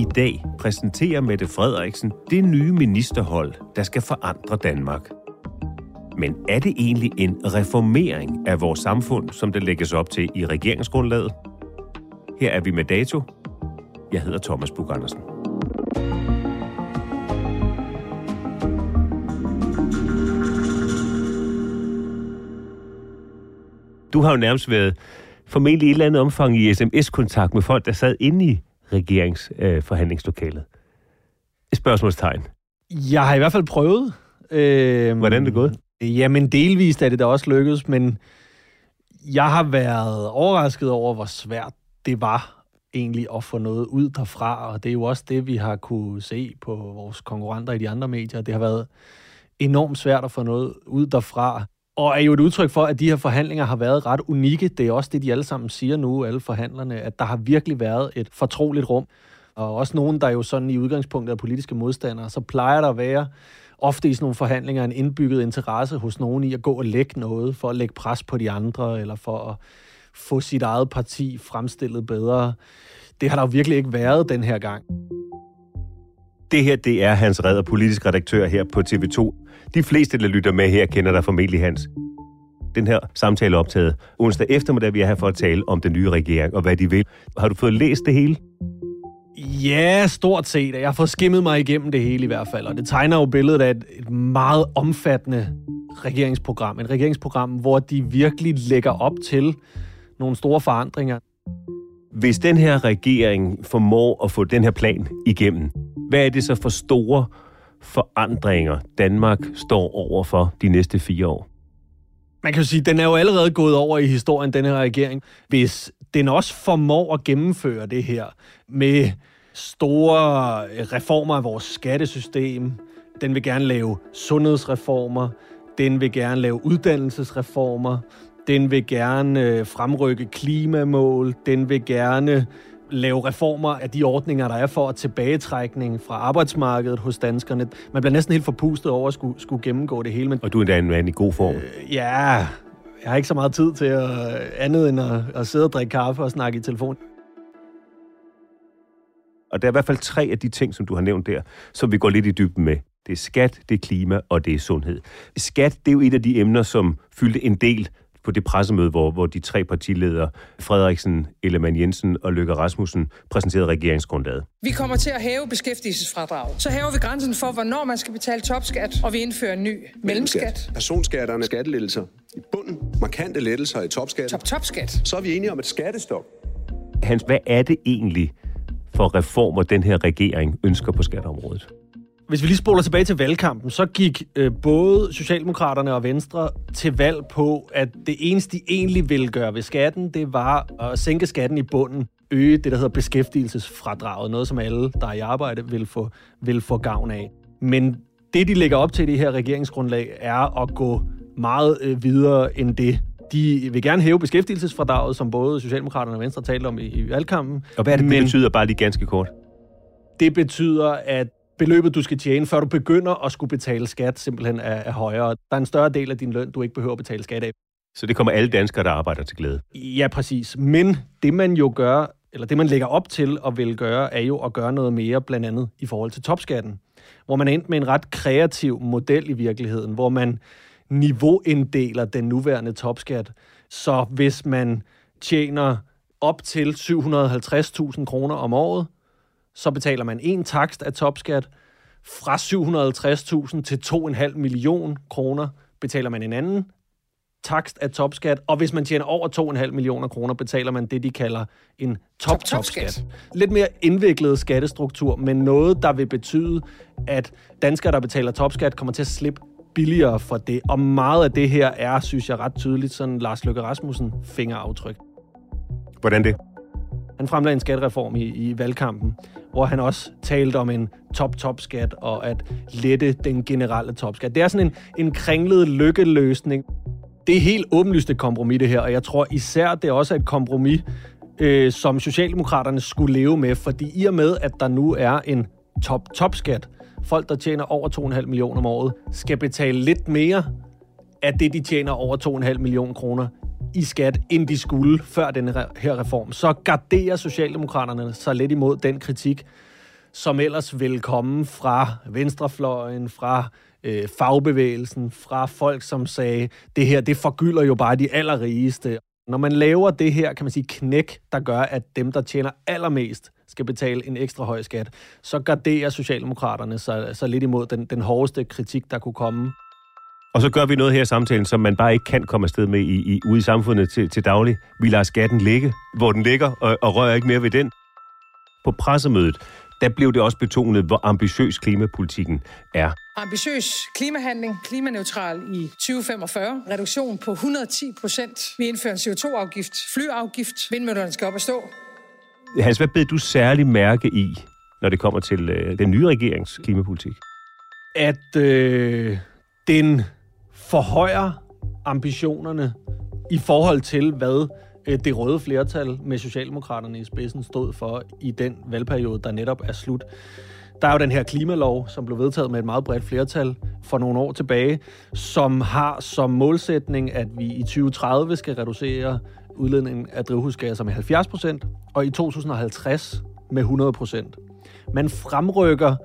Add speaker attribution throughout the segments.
Speaker 1: I dag præsenterer Mette Frederiksen det nye ministerhold, der skal forandre Danmark. Men er det egentlig en reformering af vores samfund, som det lægges op til i regeringsgrundlaget? Her er vi med dato. Jeg hedder Thomas Bug Andersen. Du har jo nærmest været formentlig i et eller andet omfang i sms-kontakt med folk, der sad inde i regeringsforhandlingslokalet. Øh, Spørgsmålstegn.
Speaker 2: Jeg har i hvert fald prøvet. Øh,
Speaker 1: Hvordan er det gået?
Speaker 2: Jamen, delvist er det da også lykkedes, men jeg har været overrasket over, hvor svært det var egentlig at få noget ud derfra, og det er jo også det, vi har kunne se på vores konkurrenter i de andre medier. Det har været enormt svært at få noget ud derfra, og er jo et udtryk for, at de her forhandlinger har været ret unikke. Det er også det, de alle sammen siger nu, alle forhandlerne, at der har virkelig været et fortroligt rum. Og også nogen, der jo sådan i udgangspunktet er politiske modstandere, så plejer der at være ofte i sådan nogle forhandlinger en indbygget interesse hos nogen i at gå og lægge noget, for at lægge pres på de andre, eller for at få sit eget parti fremstillet bedre. Det har der jo virkelig ikke været den her gang.
Speaker 1: Det her, det er Hans Redder, politisk redaktør her på TV2. De fleste, der lytter med her, kender dig formentlig, Hans. Den her samtale er optaget onsdag eftermiddag, vi er her for at tale om den nye regering og hvad de vil. Har du fået læst det hele?
Speaker 2: Ja, stort set. Jeg har fået skimmet mig igennem det hele i hvert fald, og det tegner jo billedet af et, et meget omfattende regeringsprogram. Et regeringsprogram, hvor de virkelig lægger op til nogle store forandringer.
Speaker 1: Hvis den her regering formår at få den her plan igennem, hvad er det så for store forandringer, Danmark står over for de næste fire år?
Speaker 2: Man kan jo sige, at den er jo allerede gået over i historien, den her regering. Hvis den også formår at gennemføre det her med store reformer af vores skattesystem, den vil gerne lave sundhedsreformer, den vil gerne lave uddannelsesreformer, den vil gerne øh, fremrykke klimamål, den vil gerne lave reformer af de ordninger, der er for at tilbagetrækning fra arbejdsmarkedet hos danskerne. Man bliver næsten helt forpustet over at skulle, skulle gennemgå det hele. Men,
Speaker 1: Og du er endda en mand i god form.
Speaker 2: øh, ja, jeg har ikke så meget tid til at, andet end at, at sidde og drikke kaffe og snakke i telefon.
Speaker 1: Og der er i hvert fald tre af de ting, som du har nævnt der, som vi går lidt i dybden med. Det er skat, det er klima og det er sundhed. Skat, det er jo et af de emner, som fyldte en del på det pressemøde, hvor, hvor de tre partiledere, Frederiksen, Ellemann Jensen og Løkke Rasmussen, præsenterede regeringsgrundlaget.
Speaker 3: Vi kommer til at hæve beskæftigelsesfradraget. Så hæver vi grænsen for, hvornår man skal betale topskat, og vi indfører en ny mellemskat.
Speaker 4: Personskatterne, skattelettelser i bunden, markante lettelser i topskat.
Speaker 3: Top topskat.
Speaker 4: Så er vi enige om et skattestop.
Speaker 1: Hans, hvad er det egentlig for reformer, den her regering ønsker på skatteområdet?
Speaker 2: Hvis vi lige spoler tilbage til valgkampen, så gik øh, både Socialdemokraterne og Venstre til valg på, at det eneste, de egentlig ville gøre ved skatten, det var at sænke skatten i bunden, øge det, der hedder beskæftigelsesfradraget, noget som alle, der er i arbejde, vil få, vil få gavn af. Men det, de lægger op til i det her regeringsgrundlag, er at gå meget øh, videre end det. De vil gerne hæve beskæftigelsesfradraget, som både Socialdemokraterne og Venstre talte om i, i valgkampen.
Speaker 1: Og hvad er det, det
Speaker 2: Men-
Speaker 1: betyder bare lige ganske kort?
Speaker 2: Det betyder, at beløbet, du skal tjene, før du begynder at skulle betale skat, simpelthen er, er højere. Der er en større del af din løn, du ikke behøver at betale skat af.
Speaker 1: Så det kommer alle danskere, der arbejder til glæde.
Speaker 2: Ja, præcis. Men det man jo gør eller det man lægger op til at vil gøre, er jo at gøre noget mere, blandt andet i forhold til topskatten, hvor man er endt med en ret kreativ model i virkeligheden, hvor man niveauinddeler den nuværende topskat. Så hvis man tjener op til 750.000 kroner om året, så betaler man en takst af topskat. Fra 750.000 til 2,5 million kroner betaler man en anden takst af topskat, og hvis man tjener over 2,5 millioner kroner, betaler man det, de kalder en top-topskat. Lidt mere indviklet skattestruktur, men noget, der vil betyde, at danskere, der betaler topskat, kommer til at slippe billigere for det. Og meget af det her er, synes jeg ret tydeligt, sådan Lars Løkke Rasmussen fingeraftryk.
Speaker 1: Hvordan det?
Speaker 2: Han fremlagde en skattereform i, i valgkampen, hvor han også talte om en top-top-skat og at lette den generelle topskat. Det er sådan en, en kringlet lykkeløsning. Det er helt åbenlyst et kompromis, det her, og jeg tror især, det er også et kompromis, øh, som Socialdemokraterne skulle leve med, fordi i og med, at der nu er en top-top-skat, folk, der tjener over 2,5 millioner om året, skal betale lidt mere af det, de tjener over 2,5 millioner kroner i skat, end de skulle før den her reform. Så garderer Socialdemokraterne sig lidt imod den kritik, som ellers vil komme fra venstrefløjen, fra øh, fagbevægelsen, fra folk, som sagde, det her, det forgylder jo bare de allerrigeste. Når man laver det her, kan man sige, knæk, der gør, at dem, der tjener allermest, skal betale en ekstra høj skat, så garderer Socialdemokraterne sig, sig lidt imod den, den hårdeste kritik, der kunne komme.
Speaker 1: Og så gør vi noget her i samtalen, som man bare ikke kan komme afsted med i, i, ude i samfundet til, til daglig. Vi lader skatten ligge, hvor den ligger, og, og rører ikke mere ved den. På pressemødet, der blev det også betonet, hvor ambitiøs klimapolitikken er.
Speaker 3: Ambitiøs klimahandling, klimaneutral i 2045, reduktion på 110 procent. Vi indfører en CO2-afgift, flyafgift, vindmøllerne skal op og stå.
Speaker 1: Hans, hvad bed du særligt mærke i, når det kommer til øh, den nye regerings klimapolitik?
Speaker 2: At øh, den forhøjer ambitionerne i forhold til, hvad øh, det røde flertal med Socialdemokraterne i spidsen stod for i den valgperiode, der netop er slut. Der er jo den her klimalov, som blev vedtaget med et meget bredt flertal for nogle år tilbage, som har som målsætning, at vi i 2030 skal reducere udledningen af drivhusgasser med 70 procent, og i 2050 med 100 procent. Man fremrykker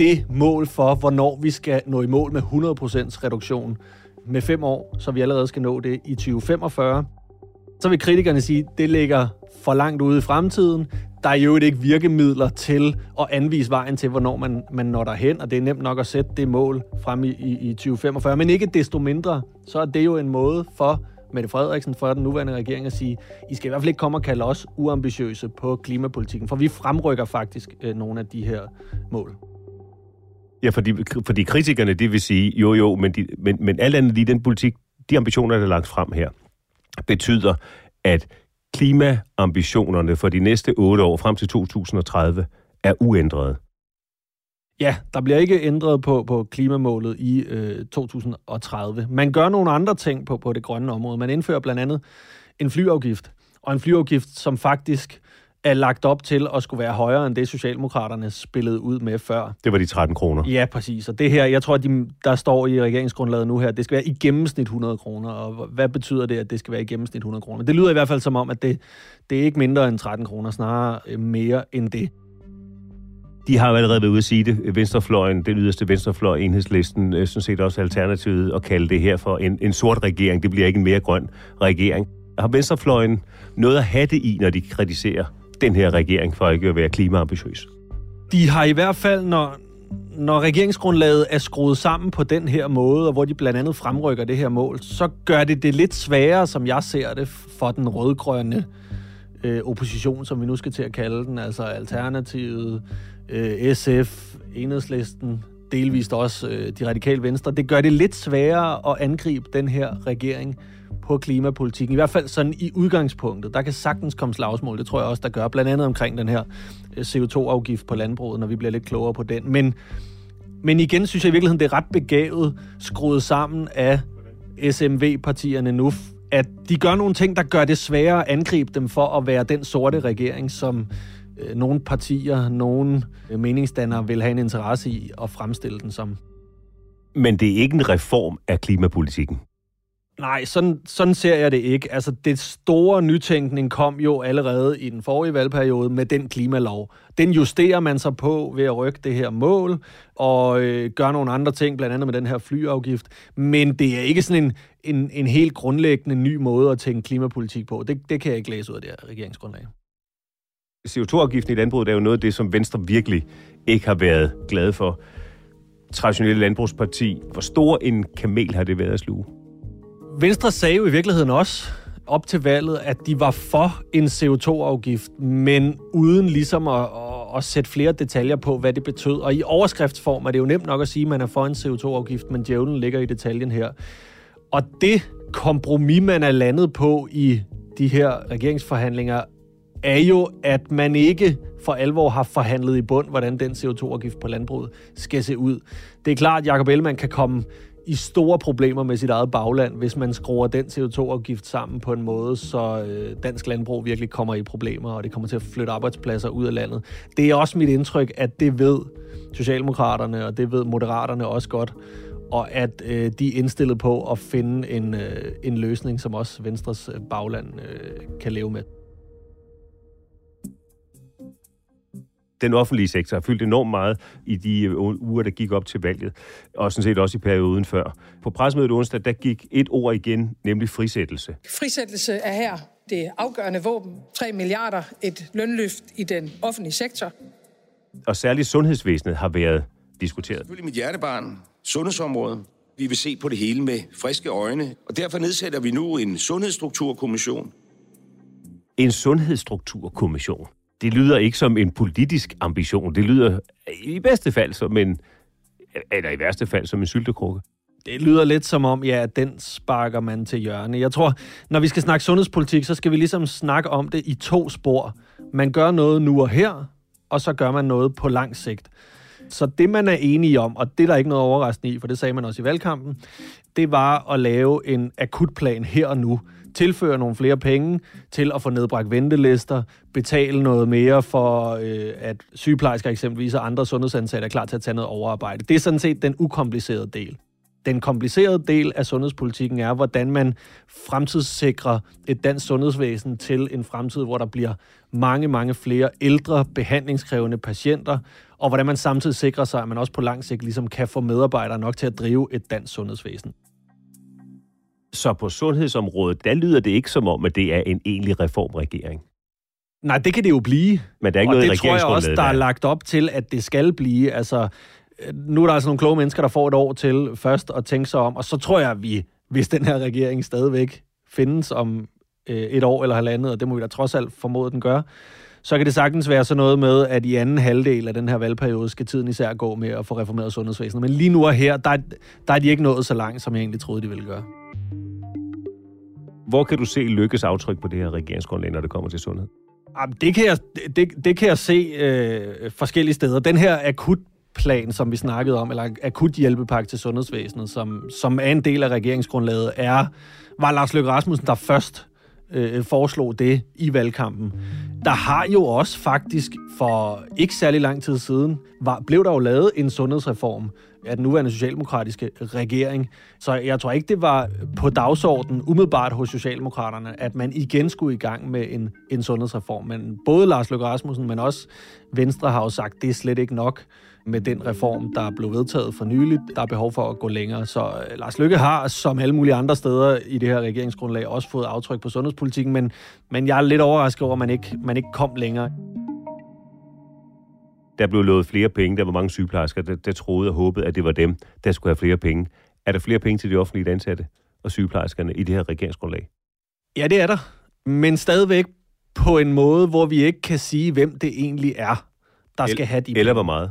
Speaker 2: det mål for, hvornår vi skal nå i mål med 100% reduktion med fem år, så vi allerede skal nå det i 2045. Så vil kritikerne sige, at det ligger for langt ude i fremtiden. Der er jo ikke virkemidler til at anvise vejen til, hvornår man, man når derhen, og det er nemt nok at sætte det mål frem i, i, i 2045. Men ikke desto mindre, så er det jo en måde for Mette Frederiksen, for den nuværende regering at sige, I skal i hvert fald ikke komme og kalde os uambitiøse på klimapolitikken, for vi fremrykker faktisk øh, nogle af de her mål.
Speaker 1: Ja, fordi, fordi kritikerne, det vil sige, jo jo, men, de, men, men alt andet lige, den politik, de ambitioner, der er lagt frem her, betyder, at klimaambitionerne for de næste otte år frem til 2030 er uændrede.
Speaker 2: Ja, der bliver ikke ændret på, på klimamålet i øh, 2030. Man gør nogle andre ting på, på det grønne område. Man indfører blandt andet en flyafgift, og en flyafgift, som faktisk er lagt op til at skulle være højere end det, Socialdemokraterne spillede ud med før.
Speaker 1: Det var de 13 kroner.
Speaker 2: Ja, præcis. Og det her, jeg tror, at de, der står i regeringsgrundlaget nu her, det skal være i gennemsnit 100 kroner. Og hvad betyder det, at det skal være i gennemsnit 100 kroner? Det lyder i hvert fald som om, at det, det er ikke mindre end 13 kroner, snarere øh, mere end det.
Speaker 1: De har jo allerede været ude at sige det. Venstrefløjen, den yderste venstrefløj, enhedslisten, øh, sådan set også alternativet at kalde det her for en, en sort regering. Det bliver ikke en mere grøn regering. Har venstrefløjen noget at have det i, når de kritiserer den her regering for ikke at være klimaambitiøs?
Speaker 2: De har i hvert fald, når, når regeringsgrundlaget er skruet sammen på den her måde, og hvor de blandt andet fremrykker det her mål, så gør det det lidt sværere, som jeg ser det, for den rødgrønne øh, opposition, som vi nu skal til at kalde den, altså Alternativet, øh, SF, Enhedslisten, delvist også øh, de radikale venstre. Det gør det lidt sværere at angribe den her regering på klimapolitikken. I hvert fald sådan i udgangspunktet. Der kan sagtens komme slagsmål, det tror jeg også, der gør. Blandt andet omkring den her øh, CO2-afgift på landbruget, når vi bliver lidt klogere på den. Men, men igen synes jeg i virkeligheden, det er ret begavet skruet sammen af SMV-partierne nu, at de gør nogle ting, der gør det sværere at angribe dem for at være den sorte regering, som øh, nogle partier, nogle øh, meningsdannere vil have en interesse i at fremstille den som.
Speaker 1: Men det er ikke en reform af klimapolitikken.
Speaker 2: Nej, sådan, sådan ser jeg det ikke. Altså, det store nytænkning kom jo allerede i den forrige valgperiode med den klimalov. Den justerer man sig på ved at rykke det her mål og øh, gøre nogle andre ting, blandt andet med den her flyafgift. Men det er ikke sådan en, en, en helt grundlæggende ny måde at tænke klimapolitik på. Det, det kan jeg ikke læse ud af det her regeringsgrundlag.
Speaker 1: CO2-afgiften i landbruget er jo noget af det, som Venstre virkelig ikke har været glade for. Traditionelle landbrugsparti. Hvor stor en kamel har det været at sluge?
Speaker 2: Venstre sagde jo i virkeligheden også op til valget, at de var for en CO2-afgift, men uden ligesom at, at, at sætte flere detaljer på, hvad det betød. Og i overskriftsform er det jo nemt nok at sige, at man er for en CO2-afgift, men djævlen ligger i detaljen her. Og det kompromis, man er landet på i de her regeringsforhandlinger, er jo, at man ikke for alvor har forhandlet i bund, hvordan den CO2-afgift på landbruget skal se ud. Det er klart, at Jacob Ellemann kan komme i store problemer med sit eget bagland, hvis man skruer den CO2-afgift sammen på en måde, så øh, dansk landbrug virkelig kommer i problemer, og det kommer til at flytte arbejdspladser ud af landet. Det er også mit indtryk, at det ved Socialdemokraterne, og det ved Moderaterne også godt, og at øh, de er indstillet på at finde en, øh, en løsning, som også Venstres øh, bagland øh, kan leve med.
Speaker 1: Den offentlige sektor har fyldt enormt meget i de øh, uger, der gik op til valget, og sådan set også i perioden før. På pressemødet onsdag, der gik et ord igen, nemlig frisættelse.
Speaker 3: Frisættelse er her det afgørende våben. 3 milliarder, et lønløft i den offentlige sektor.
Speaker 1: Og særligt sundhedsvæsenet har været diskuteret.
Speaker 5: Selvfølgelig mit hjertebarn, sundhedsområdet. Vi vil se på det hele med friske øjne, og derfor nedsætter vi nu en sundhedsstrukturkommission.
Speaker 1: En sundhedsstrukturkommission det lyder ikke som en politisk ambition. Det lyder i bedste fald som en, eller i værste fald som en syltekrukke.
Speaker 2: Det lyder lidt som om, ja, at den sparker man til hjørne. Jeg tror, når vi skal snakke sundhedspolitik, så skal vi ligesom snakke om det i to spor. Man gør noget nu og her, og så gør man noget på lang sigt. Så det, man er enige om, og det er der ikke noget overraskende i, for det sagde man også i valgkampen, det var at lave en akutplan her og nu tilføre nogle flere penge til at få nedbragt ventelister, betale noget mere for, øh, at sygeplejersker eksempelvis og andre sundhedsansatte er klar til at tage noget overarbejde. Det er sådan set den ukomplicerede del. Den komplicerede del af sundhedspolitikken er, hvordan man fremtidssikrer et dansk sundhedsvæsen til en fremtid, hvor der bliver mange, mange flere ældre, behandlingskrævende patienter, og hvordan man samtidig sikrer sig, at man også på lang sigt ligesom kan få medarbejdere nok til at drive et dansk sundhedsvæsen.
Speaker 1: Så på sundhedsområdet, der lyder det ikke som om, at det er en egentlig reformregering.
Speaker 2: Nej, det kan det jo blive.
Speaker 1: Men der er ikke
Speaker 2: og
Speaker 1: noget
Speaker 2: det tror jeg også, der er lagt op til, at det skal blive. Altså, nu er der altså nogle kloge mennesker, der får et år til først at tænke sig om, og så tror jeg, at vi, hvis den her regering stadigvæk findes om øh, et år eller halvandet, og det må vi da trods alt formode, den gør, så kan det sagtens være sådan noget med, at i anden halvdel af den her valgperiode skal tiden især gå med at få reformeret sundhedsvæsenet. Men lige nu og her, der, der er de ikke nået så langt, som jeg egentlig troede, de ville gøre.
Speaker 1: Hvor kan du se lykkes aftryk på det her regeringsgrundlag, når det kommer til sundhed?
Speaker 2: Jamen, det, kan jeg, det, det kan jeg se øh, forskellige steder. Den her akut plan, som vi snakkede om, eller akut hjælpepakke til sundhedsvæsenet, som, som er en del af regeringsgrundlaget, er, var Lars Løkke Rasmussen, der først øh, foreslog det i valgkampen. Der har jo også faktisk for ikke særlig lang tid siden, var, blev der jo lavet en sundhedsreform af den nuværende socialdemokratiske regering. Så jeg tror ikke, det var på dagsordenen umiddelbart hos Socialdemokraterne, at man igen skulle i gang med en, en sundhedsreform. Men både Lars Løkke Rasmussen, men også Venstre har jo sagt, at det er slet ikke nok med den reform, der blev vedtaget for nyligt. Der er behov for at gå længere. Så øh, Lars Lykke har, som alle mulige andre steder i det her regeringsgrundlag, også fået aftryk på sundhedspolitikken, men, men jeg er lidt overrasket over, at man ikke, man ikke kom længere.
Speaker 1: Der blev lovet flere penge. Der var mange sygeplejersker, der, der troede og håbede, at det var dem, der skulle have flere penge. Er der flere penge til de offentlige ansatte og sygeplejerskerne i det her regeringsgrundlag?
Speaker 2: Ja, det er der. Men stadigvæk på en måde, hvor vi ikke kan sige, hvem det egentlig er, der skal have de penge.
Speaker 1: Eller hvor meget?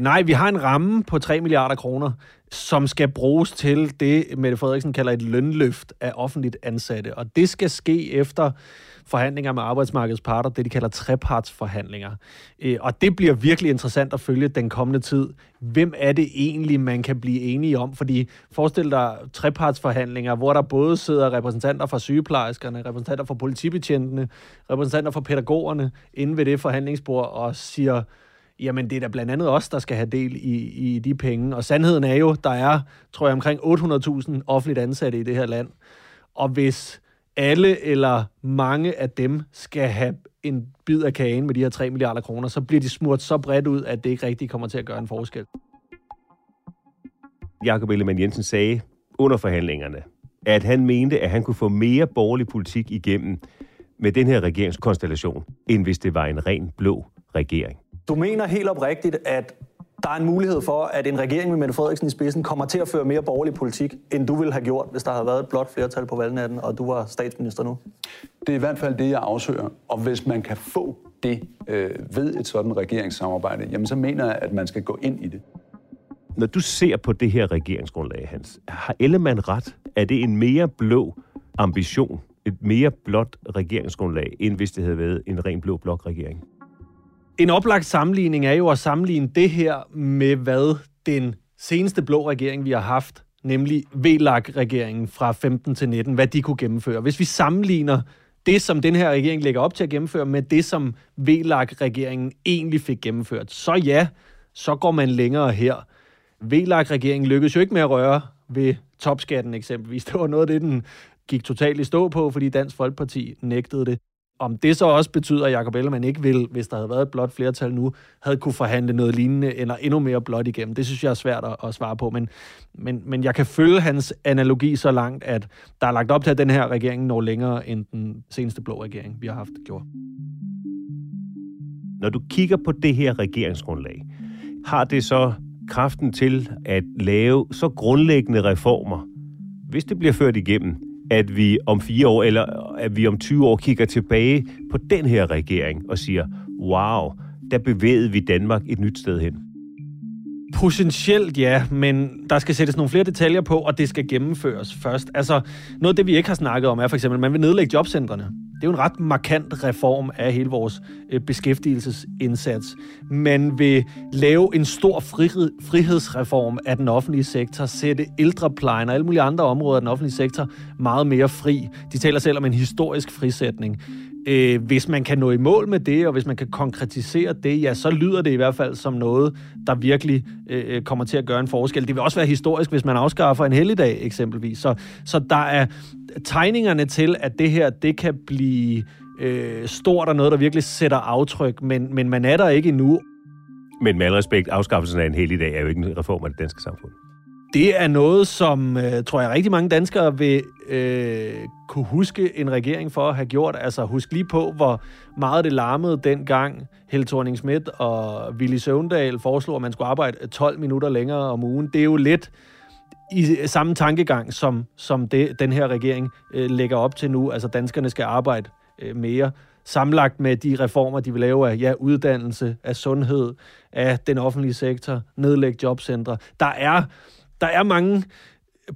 Speaker 2: Nej, vi har en ramme på 3 milliarder kroner, som skal bruges til det, Mette Frederiksen kalder et lønløft af offentligt ansatte. Og det skal ske efter forhandlinger med arbejdsmarkedets parter, det de kalder trepartsforhandlinger. Øh, og det bliver virkelig interessant at følge den kommende tid. Hvem er det egentlig, man kan blive enige om? Fordi forestil dig trepartsforhandlinger, hvor der både sidder repræsentanter fra sygeplejerskerne, repræsentanter fra politibetjentene, repræsentanter fra pædagogerne inde ved det forhandlingsbord og siger, jamen det er da blandt andet os, der skal have del i, i de penge. Og sandheden er jo, der er, tror jeg, omkring 800.000 offentligt ansatte i det her land. Og hvis alle eller mange af dem skal have en bid af kagen med de her 3 milliarder kroner, så bliver de smurt så bredt ud, at det ikke rigtig kommer til at gøre en forskel.
Speaker 1: Jakob Ellemann Jensen sagde under forhandlingerne, at han mente, at han kunne få mere borgerlig politik igennem med den her regeringskonstellation, end hvis det var en ren blå regering.
Speaker 6: Du mener helt oprigtigt, at der er en mulighed for, at en regering med Mette Frederiksen i spidsen kommer til at føre mere borgerlig politik, end du ville have gjort, hvis der havde været et blot flertal på valgnatten, og du var statsminister nu?
Speaker 4: Det er i hvert fald det, jeg afsøger. Og hvis man kan få det øh, ved et sådan regeringssamarbejde, jamen så mener jeg, at man skal gå ind i det.
Speaker 1: Når du ser på det her regeringsgrundlag, Hans, har Ellemann ret? Er det en mere blå ambition, et mere blåt regeringsgrundlag, end hvis det havde været en ren blå blok-regering?
Speaker 2: En oplagt sammenligning er jo at sammenligne det her med, hvad den seneste blå regering, vi har haft, nemlig VLAG-regeringen fra 15 til 19, hvad de kunne gennemføre. Hvis vi sammenligner det, som den her regering lægger op til at gennemføre, med det, som VLAG-regeringen egentlig fik gennemført, så ja, så går man længere her. VLAG-regeringen lykkedes jo ikke med at røre ved topskatten eksempelvis. Det var noget af det, den gik totalt i stå på, fordi Dansk Folkeparti nægtede det. Om det så også betyder, at Jacob Ellemann ikke vil, hvis der havde været et blot flertal nu, havde kunne forhandle noget lignende eller endnu mere blåt igennem. Det synes jeg er svært at, at svare på, men, men, men jeg kan følge hans analogi så langt, at der er lagt op til, at den her regering når længere end den seneste blå regering, vi har haft gjort.
Speaker 1: Når du kigger på det her regeringsgrundlag, har det så kraften til at lave så grundlæggende reformer, hvis det bliver ført igennem, at vi om fire år, eller at vi om 20 år kigger tilbage på den her regering og siger, wow, der bevægede vi Danmark et nyt sted hen.
Speaker 2: Potentielt ja, men der skal sættes nogle flere detaljer på, og det skal gennemføres først. Altså, noget af det, vi ikke har snakket om, er for eksempel, at man vil nedlægge jobcentrene. Det er jo en ret markant reform af hele vores øh, beskæftigelsesindsats. Man vil lave en stor frihed, frihedsreform af den offentlige sektor, sætte ældreplejen og alle mulige andre områder af den offentlige sektor meget mere fri. De taler selv om en historisk frisætning. Øh, hvis man kan nå i mål med det, og hvis man kan konkretisere det, ja, så lyder det i hvert fald som noget, der virkelig øh, øh kommer til at gøre en forskel. Det vil også være historisk, hvis man afskaffer en helligdag eksempelvis. Så, så der er tegningerne til, at det her, det kan blive øh, stort og noget, der virkelig sætter aftryk, men, men man er der ikke endnu.
Speaker 1: Men med al respekt, afskaffelsen af en helligdag er jo ikke en reform af det danske samfund.
Speaker 2: Det er noget, som øh, tror jeg rigtig mange danskere vil øh, kunne huske en regering for at have gjort. Altså husk lige på, hvor meget det larmede dengang Helle thorning og Willy Søvndal foreslog, at man skulle arbejde 12 minutter længere om ugen. Det er jo lidt i samme tankegang, som, som det, den her regering øh, lægger op til nu. Altså danskerne skal arbejde øh, mere samlagt med de reformer, de vil lave af ja, uddannelse, af sundhed, af den offentlige sektor, nedlægge jobcentre. Der er der er mange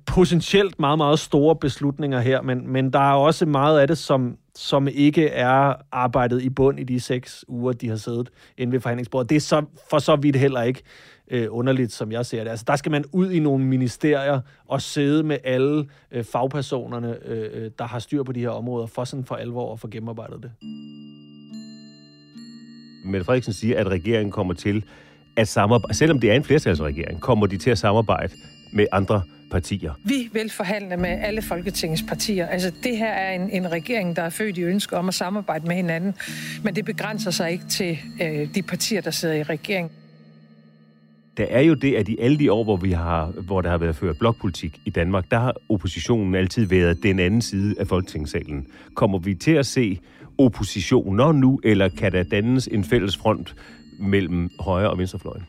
Speaker 2: potentielt meget, meget store beslutninger her, men, men der er også meget af det, som, som ikke er arbejdet i bund i de seks uger, de har siddet inde ved forhandlingsbordet. Det er så, for så vidt heller ikke øh, underligt, som jeg ser det. Altså, der skal man ud i nogle ministerier og sidde med alle øh, fagpersonerne, øh, øh der har styr på de her områder, for sådan for alvor at få gennemarbejdet det.
Speaker 1: Mette Frederiksen siger, at regeringen kommer til at samarbejde, selvom det er en flertalsregering, kommer de til at samarbejde med andre partier.
Speaker 3: Vi vil forhandle med alle Folketingets partier. Altså, det her er en, en regering, der er født i ønske om at samarbejde med hinanden, men det begrænser sig ikke til øh, de partier, der sidder i regeringen.
Speaker 1: Der er jo det, at i alle de år, hvor, vi har, hvor der har været ført blokpolitik i Danmark, der har oppositionen altid været den anden side af Folketingssalen. Kommer vi til at se oppositioner nu, eller kan der dannes en fælles front mellem højre og venstrefløjen?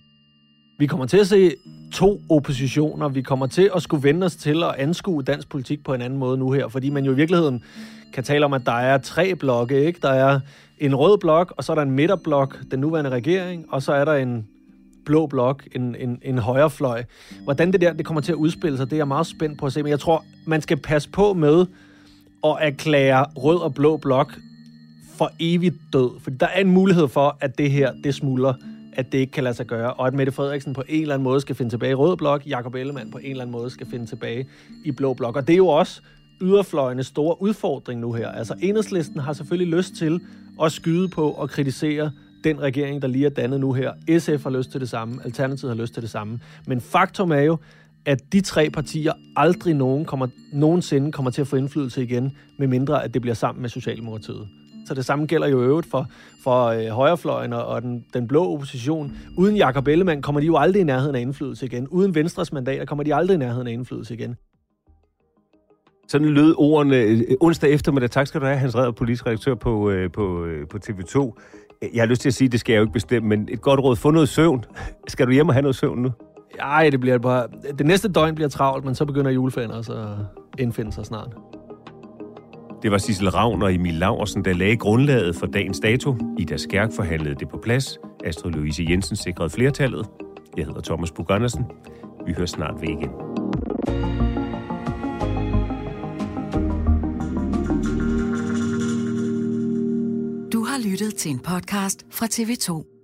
Speaker 2: Vi kommer til at se to oppositioner. Vi kommer til at skulle vende os til at anskue dansk politik på en anden måde nu her, fordi man jo i virkeligheden kan tale om, at der er tre blokke. Ikke? Der er en rød blok, og så er der en midterblok, den nuværende regering, og så er der en blå blok, en, en, en højrefløj. Hvordan det der det kommer til at udspille sig, det er jeg meget spændt på at se. Men jeg tror, man skal passe på med at erklære rød og blå blok for evigt død. For der er en mulighed for, at det her, det smuldrer at det ikke kan lade sig gøre, og at Mette Frederiksen på en eller anden måde skal finde tilbage i rød blok, Jakob Ellemann på en eller anden måde skal finde tilbage i blå blok. Og det er jo også yderfløjenes store udfordring nu her. Altså enhedslisten har selvfølgelig lyst til at skyde på og kritisere den regering, der lige er dannet nu her. SF har lyst til det samme, Alternativet har lyst til det samme. Men faktum er jo, at de tre partier aldrig nogen kommer, nogensinde kommer til at få indflydelse igen, medmindre at det bliver sammen med Socialdemokratiet. Så det samme gælder jo øvrigt for, for øh, højrefløjen og, og den, den blå opposition. Uden Jakob Ellemann kommer de jo aldrig i nærheden af indflydelse igen. Uden Venstres mandater kommer de aldrig i nærheden af indflydelse igen.
Speaker 1: Sådan lød ordene øh, onsdag eftermiddag. Tak skal du have, Hans Redder, politisk redaktør på, øh, på, øh, på TV2. Jeg har lyst til at sige, det skal jeg jo ikke bestemme, men et godt råd, få noget søvn. Skal du hjem og have noget søvn nu?
Speaker 2: Ej, det bliver bare... Det næste døgn bliver travlt, men så begynder juleferien også at indfinde sig snart.
Speaker 1: Det var Sissel Ravn og Emil Laursen, der lagde grundlaget for dagens dato. Ida Skærk forhandlede det på plads. Astrid Louise Jensen sikrede flertallet. Jeg hedder Thomas Bug Andersen. Vi hører snart ved igen.
Speaker 7: Du har lyttet til en podcast fra TV2.